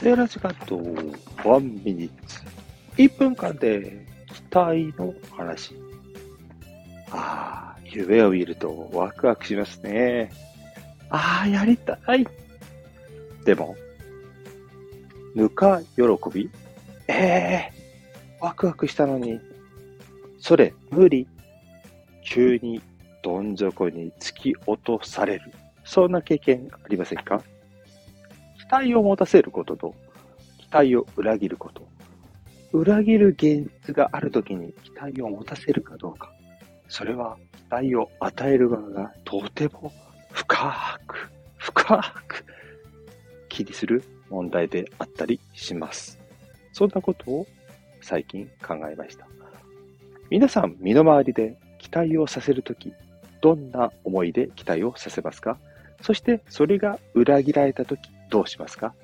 セーラー時間とワンミニッツ。1分間で期待の話。ああ、夢を見るとワクワクしますね。ああ、やりたい。でも、ぬか喜び？ええー、ワクワクしたのに、それ無理。急にどん底に突き落とされる。そんな経験ありませんか？待を持たせることと、期待を裏切ること。裏切る現実があるときに期待を持たせるかどうか。それは期待を与える側がとても深く、深く気にする問題であったりします。そんなことを最近考えました。皆さん、身の回りで期待をさせるとき、どんな思いで期待をさせますか？そして、それが裏切られたとき、どうしますか？